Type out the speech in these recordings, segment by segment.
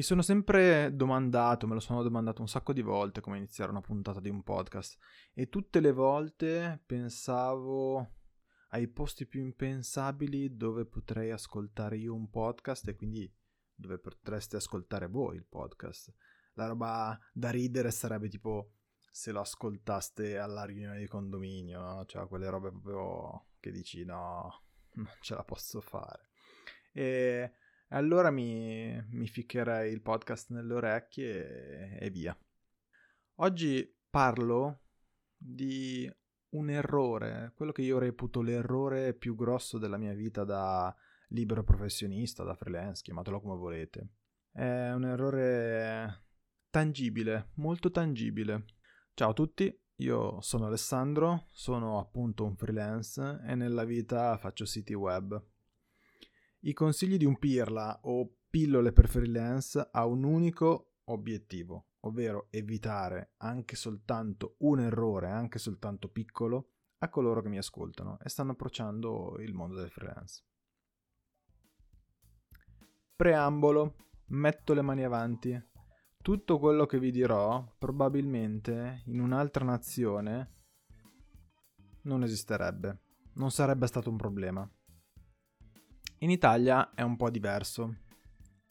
Mi sono sempre domandato, me lo sono domandato un sacco di volte come iniziare una puntata di un podcast e tutte le volte pensavo ai posti più impensabili dove potrei ascoltare io un podcast e quindi dove potreste ascoltare voi il podcast. La roba da ridere sarebbe tipo se lo ascoltaste alla riunione di condominio, no? cioè quelle robe proprio che dici no, non ce la posso fare. E allora mi, mi ficcherei il podcast nelle orecchie e, e via. Oggi parlo di un errore, quello che io reputo l'errore più grosso della mia vita da libero professionista, da freelance, chiamatelo come volete. È un errore tangibile, molto tangibile. Ciao a tutti, io sono Alessandro, sono appunto un freelance e nella vita faccio siti web. I consigli di un pirla o pillole per freelance ha un unico obiettivo, ovvero evitare anche soltanto un errore, anche soltanto piccolo, a coloro che mi ascoltano e stanno approcciando il mondo del freelance. Preambolo, metto le mani avanti. Tutto quello che vi dirò probabilmente in un'altra nazione non esisterebbe, non sarebbe stato un problema. In Italia è un po' diverso.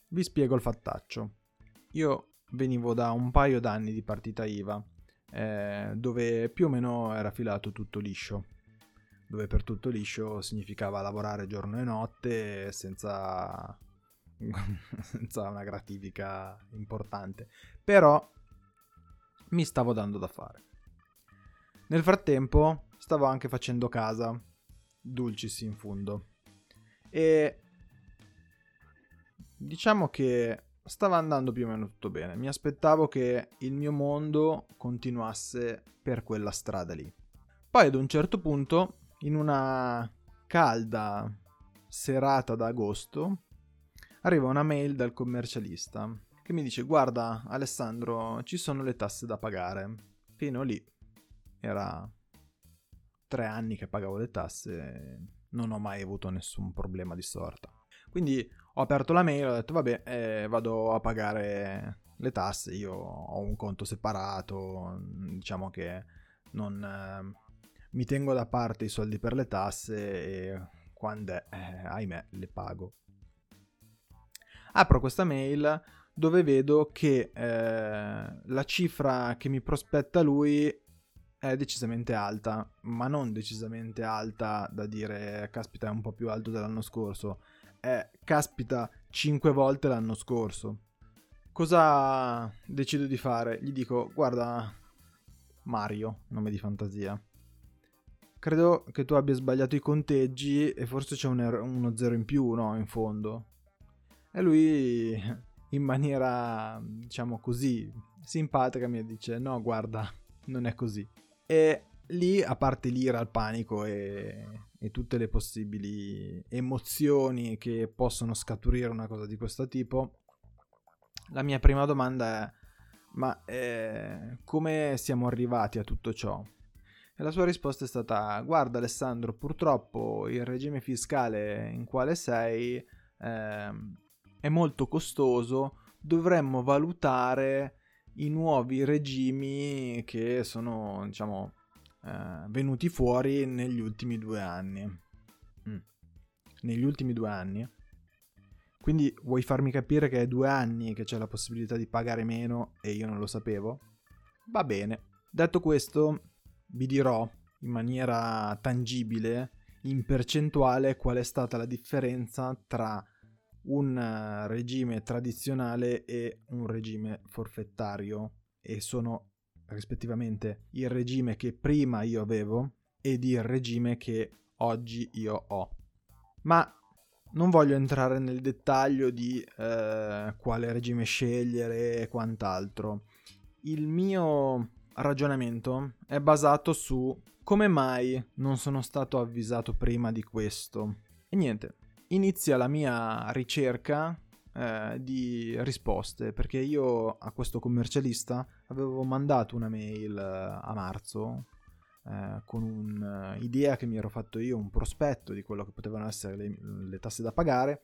Vi spiego il fattaccio. Io venivo da un paio d'anni di partita IVA, eh, dove più o meno era filato tutto liscio. Dove per tutto liscio significava lavorare giorno e notte senza, senza una gratifica importante. Però mi stavo dando da fare. Nel frattempo stavo anche facendo casa, dulcis in fundo. E diciamo che stava andando più o meno tutto bene. Mi aspettavo che il mio mondo continuasse per quella strada lì. Poi ad un certo punto, in una calda serata d'agosto, arriva una mail dal commercialista che mi dice guarda Alessandro ci sono le tasse da pagare. Fino lì era tre anni che pagavo le tasse non ho mai avuto nessun problema di sorta. Quindi ho aperto la mail ho detto vabbè eh, vado a pagare le tasse, io ho un conto separato, diciamo che non eh, mi tengo da parte i soldi per le tasse e quando è, eh, ahimè le pago. Apro questa mail dove vedo che eh, la cifra che mi prospetta lui è decisamente alta, ma non decisamente alta da dire caspita è un po' più alto dell'anno scorso, è caspita 5 volte l'anno scorso. Cosa decido di fare? Gli dico guarda Mario, nome di fantasia. Credo che tu abbia sbagliato i conteggi e forse c'è un er- uno zero in più, no, in fondo. E lui in maniera, diciamo così, simpatica mi dice no, guarda, non è così. E lì, a parte l'ira, il panico e, e, tutte le possibili emozioni che possono scaturire una cosa di questo tipo, la mia prima domanda è: ma eh, come siamo arrivati a tutto ciò? E la sua risposta è stata: Guarda, Alessandro, purtroppo il regime fiscale in quale sei eh, è molto costoso. Dovremmo valutare i nuovi regimi che sono, diciamo, eh, venuti fuori negli ultimi due anni. Mm. Negli ultimi due anni. Quindi vuoi farmi capire che è due anni che c'è la possibilità di pagare meno e io non lo sapevo? Va bene. Detto questo, vi dirò in maniera tangibile, in percentuale, qual è stata la differenza tra un eh, regime tradizionale e un regime forfettario e sono rispettivamente il regime che prima io avevo ed il regime che oggi io ho. Ma non voglio entrare nel dettaglio di eh, quale regime scegliere e quant'altro. Il mio ragionamento è basato su come mai non sono stato avvisato prima di questo. E niente, inizia la mia ricerca eh, di risposte perché io a questo commercialista avevo mandato una mail eh, a marzo eh, con un'idea che mi ero fatto io, un prospetto di quello che potevano essere le, le tasse da pagare,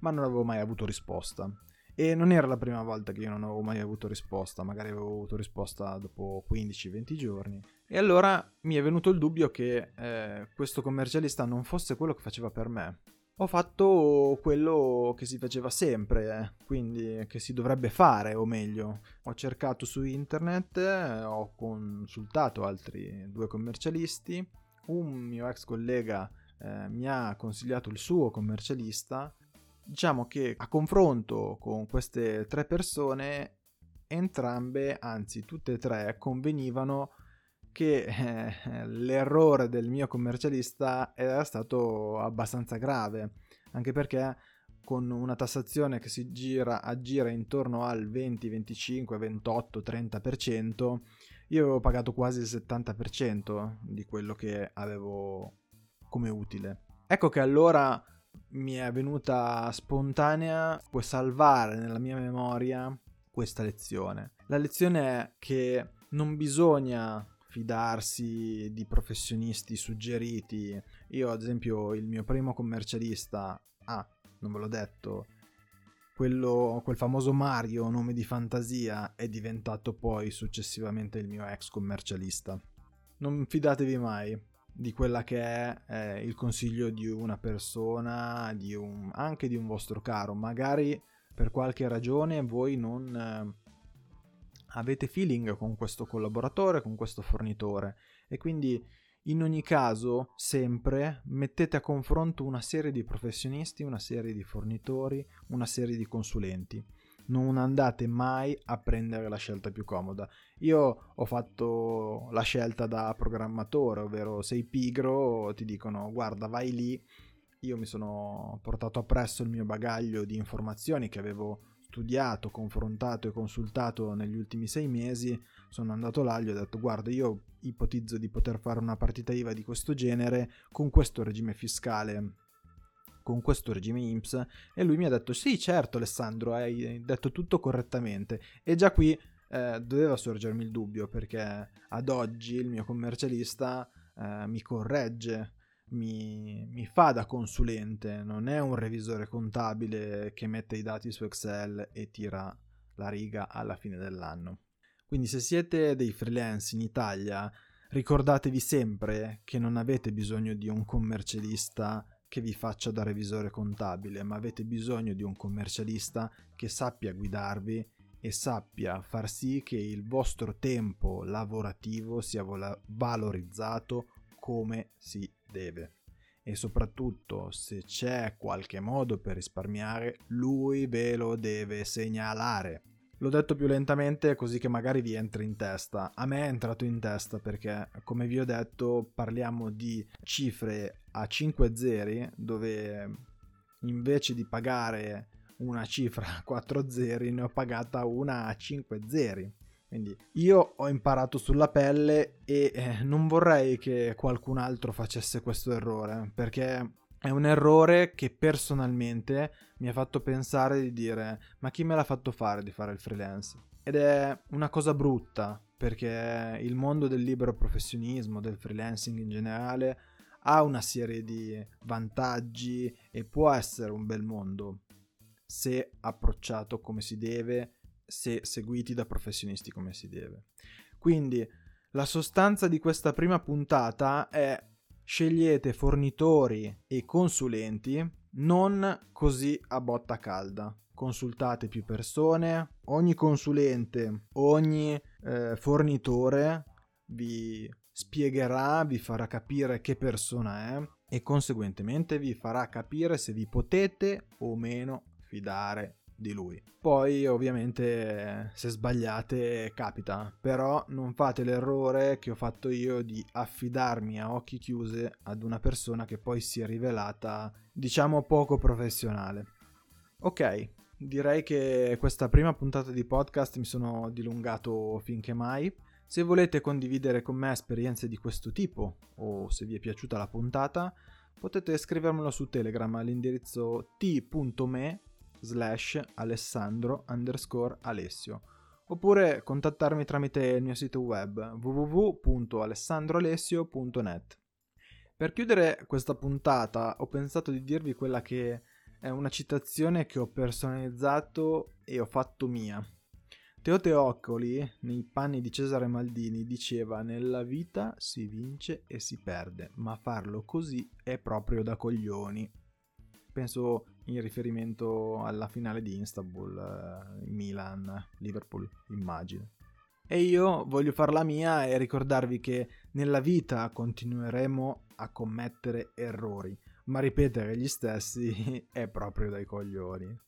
ma non avevo mai avuto risposta. E non era la prima volta che io non avevo mai avuto risposta, magari avevo avuto risposta dopo 15-20 giorni. E allora mi è venuto il dubbio che eh, questo commercialista non fosse quello che faceva per me. Ho fatto quello che si faceva sempre, quindi che si dovrebbe fare, o meglio, ho cercato su internet, eh, ho consultato altri due commercialisti, un mio ex collega eh, mi ha consigliato il suo commercialista. Diciamo che a confronto con queste tre persone, entrambe, anzi tutte e tre, convenivano che eh, l'errore del mio commercialista era stato abbastanza grave, anche perché con una tassazione che si gira, aggira intorno al 20, 25, 28, 30%, io avevo pagato quasi il 70% di quello che avevo come utile. Ecco che allora mi è venuta spontanea, puoi salvare nella mia memoria questa lezione. La lezione è che non bisogna fidarsi di professionisti suggeriti. Io, ad esempio, il mio primo commercialista, ah, non ve l'ho detto, quello, quel famoso Mario, nome di fantasia, è diventato poi successivamente il mio ex commercialista. Non fidatevi mai, di quella che è eh, il consiglio di una persona, di un, anche di un vostro caro. Magari per qualche ragione voi non eh, avete feeling con questo collaboratore, con questo fornitore? E quindi in ogni caso sempre mettete a confronto una serie di professionisti, una serie di fornitori, una serie di consulenti. Non andate mai a prendere la scelta più comoda. Io ho fatto la scelta da programmatore, ovvero sei pigro, ti dicono guarda vai lì, io mi sono portato appresso il mio bagaglio di informazioni che avevo studiato, confrontato e consultato negli ultimi sei mesi, sono andato là, gli ho detto guarda io ipotizzo di poter fare una partita IVA di questo genere con questo regime fiscale con questo regime IMSS e lui mi ha detto sì certo Alessandro hai detto tutto correttamente e già qui eh, doveva sorgermi il dubbio perché ad oggi il mio commercialista eh, mi corregge mi, mi, fa da consulente, non è un revisore contabile che mette i dati su Excel e tira la riga alla fine dell'anno. Quindi se siete dei freelance in Italia, ricordatevi sempre che non avete bisogno di un commercialista che vi faccia da revisore contabile, ma avete bisogno di un commercialista che sappia guidarvi e sappia far sì che il vostro tempo lavorativo sia valorizzato come si deve. E soprattutto, se c'è qualche modo per risparmiare, lui ve lo deve segnalare. L'ho detto più lentamente così che magari vi entri in testa. A me è entrato in testa perché, come vi ho detto, parliamo di cifre a 5 zeri dove invece di pagare una cifra a 4 zeri ne ho pagata una a 5 zeri. Quindi io ho imparato sulla pelle e eh, non vorrei che qualcun altro facesse questo errore perché è un errore che personalmente mi ha fatto pensare di dire ma chi me l'ha fatto fare di fare il freelance? Ed è una cosa brutta perché il mondo del libero professionismo, del freelancing in generale, ha una serie di vantaggi e può essere un bel mondo se approcciato come si deve, se seguiti da professionisti come si deve. Quindi la sostanza di questa prima puntata è scegliete fornitori e consulenti non così a botta calda. Consultate più persone, ogni consulente, ogni eh, fornitore vi spiegherà, vi farà capire che persona è e conseguentemente vi farà capire se vi potete o meno fidare di lui. Poi ovviamente se sbagliate capita, però non fate l'errore che ho fatto io di affidarmi a occhi chiusi ad una persona che poi si è rivelata diciamo poco professionale. Ok, direi che questa prima puntata di podcast mi sono dilungato finché mai. Se volete condividere con me esperienze di questo tipo o se vi è piaciuta la puntata, potete scrivermelo su Telegram all'indirizzo t.me slash alessandro underscore alessio oppure contattarmi tramite il mio sito web www.alessandroalessio.net. Per chiudere questa puntata ho pensato di dirvi quella che è una citazione che ho personalizzato e ho fatto mia. Teo Teoccoli, nei panni di Cesare Maldini, diceva nella vita si vince e si perde, ma farlo così è proprio da coglioni. Penso in riferimento alla finale di Istanbul, eh, Milan, Liverpool, immagino. E io voglio far la mia e ricordarvi che nella vita continueremo a commettere errori, ma ripetere gli stessi è proprio dai coglioni.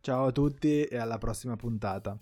Ciao a tutti e alla prossima puntata.